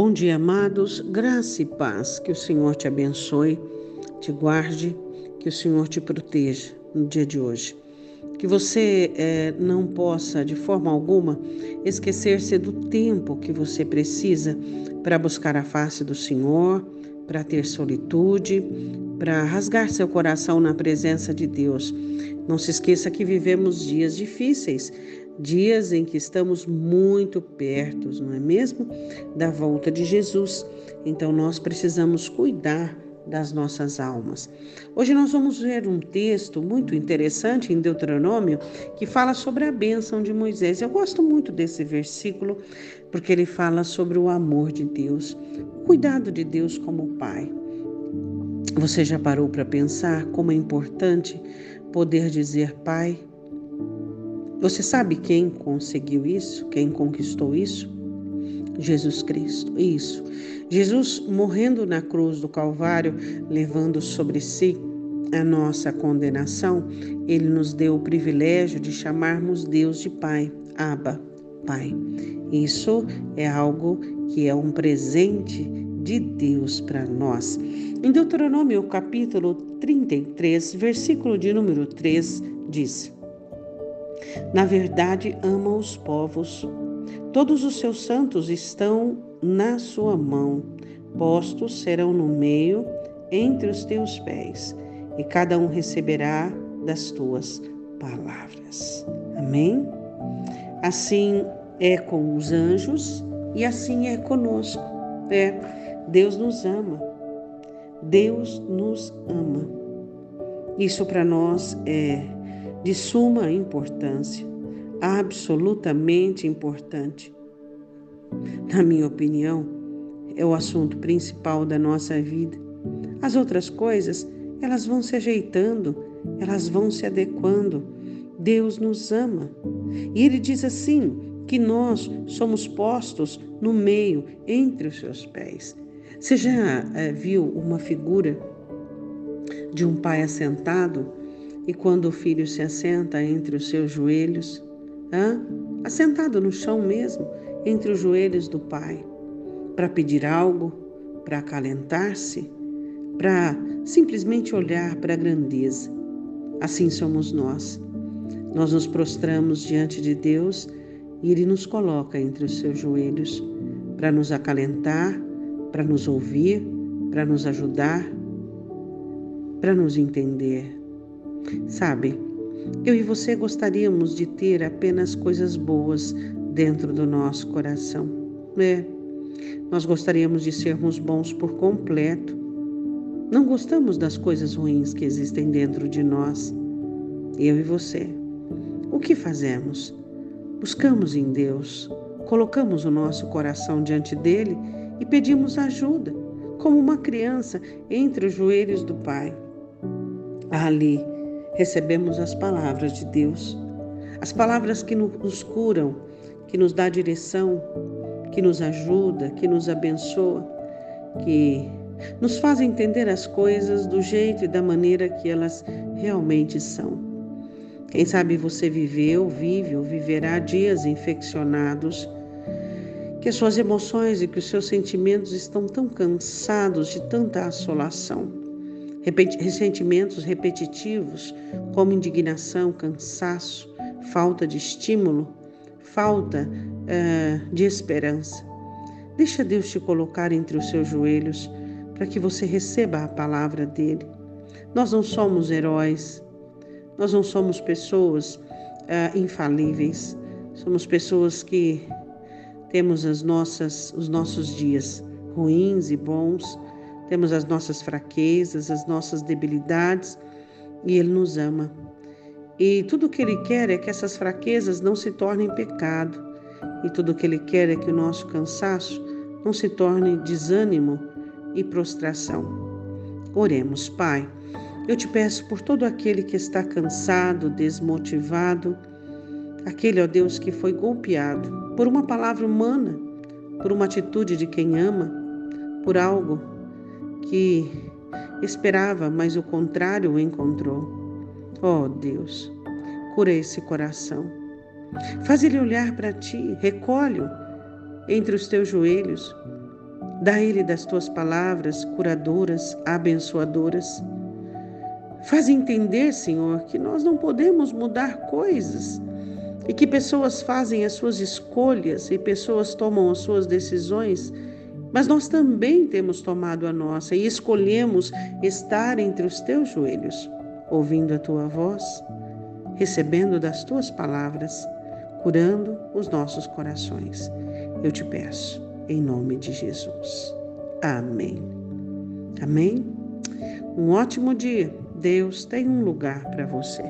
Bom dia, amados. Graça e paz. Que o Senhor te abençoe, te guarde, que o Senhor te proteja no dia de hoje. Que você é, não possa, de forma alguma, esquecer-se do tempo que você precisa para buscar a face do Senhor, para ter solitude, para rasgar seu coração na presença de Deus. Não se esqueça que vivemos dias difíceis, dias em que estamos muito perto, não é mesmo? Da volta de Jesus. Então nós precisamos cuidar das nossas almas. Hoje nós vamos ver um texto muito interessante em Deuteronômio que fala sobre a bênção de Moisés. Eu gosto muito desse versículo porque ele fala sobre o amor de Deus, o cuidado de Deus como Pai. Você já parou para pensar como é importante poder dizer Pai? Você sabe quem conseguiu isso? Quem conquistou isso? Jesus Cristo. Isso. Jesus morrendo na cruz do Calvário, levando sobre si a nossa condenação, ele nos deu o privilégio de chamarmos Deus de Pai, Abba, Pai. Isso é algo que é um presente de Deus para nós. Em Deuteronômio capítulo 33, versículo de número 3, diz: na verdade, ama os povos. Todos os seus santos estão na sua mão, postos serão no meio, entre os teus pés, e cada um receberá das tuas palavras. Amém? Assim é com os anjos e assim é conosco. É, Deus nos ama. Deus nos ama. Isso para nós é de suma importância, absolutamente importante. Na minha opinião, é o assunto principal da nossa vida. As outras coisas, elas vão se ajeitando, elas vão se adequando. Deus nos ama. E ele diz assim: que nós somos postos no meio, entre os seus pés. Você já é, viu uma figura de um pai assentado e quando o filho se assenta entre os seus joelhos, hã? assentado no chão mesmo, entre os joelhos do pai, para pedir algo, para acalentar-se, para simplesmente olhar para a grandeza. Assim somos nós. Nós nos prostramos diante de Deus e Ele nos coloca entre os seus joelhos para nos acalentar, para nos ouvir, para nos ajudar, para nos entender. Sabe, eu e você gostaríamos de ter apenas coisas boas dentro do nosso coração, né? Nós gostaríamos de sermos bons por completo. Não gostamos das coisas ruins que existem dentro de nós. Eu e você. O que fazemos? Buscamos em Deus, colocamos o nosso coração diante dele e pedimos ajuda, como uma criança entre os joelhos do Pai. Ali, recebemos as palavras de Deus, as palavras que nos curam, que nos dá direção, que nos ajuda, que nos abençoa, que nos faz entender as coisas do jeito e da maneira que elas realmente são. Quem sabe você viveu, vive ou viverá dias infeccionados, que as suas emoções e que os seus sentimentos estão tão cansados de tanta assolação ressentimentos repetitivos, como indignação, cansaço, falta de estímulo, falta uh, de esperança. Deixa Deus te colocar entre os seus joelhos para que você receba a palavra dele. Nós não somos heróis, nós não somos pessoas uh, infalíveis, somos pessoas que temos as nossas, os nossos dias ruins e bons, temos as nossas fraquezas, as nossas debilidades e Ele nos ama. E tudo o que Ele quer é que essas fraquezas não se tornem pecado. E tudo o que Ele quer é que o nosso cansaço não se torne desânimo e prostração. Oremos, Pai. Eu te peço por todo aquele que está cansado, desmotivado, aquele, ó Deus, que foi golpeado por uma palavra humana, por uma atitude de quem ama, por algo que esperava, mas o contrário o encontrou. Oh Deus, cura esse coração. Faz ele olhar para ti, recolhe-o entre os teus joelhos Dá Ele das tuas palavras curadoras, abençoadoras. Faz entender, Senhor, que nós não podemos mudar coisas e que pessoas fazem as suas escolhas e pessoas tomam as suas decisões, mas nós também temos tomado a nossa e escolhemos estar entre os teus joelhos, ouvindo a tua voz, recebendo das tuas palavras, curando os nossos corações. Eu te peço, em nome de Jesus. Amém. Amém. Um ótimo dia. Deus tem um lugar para você.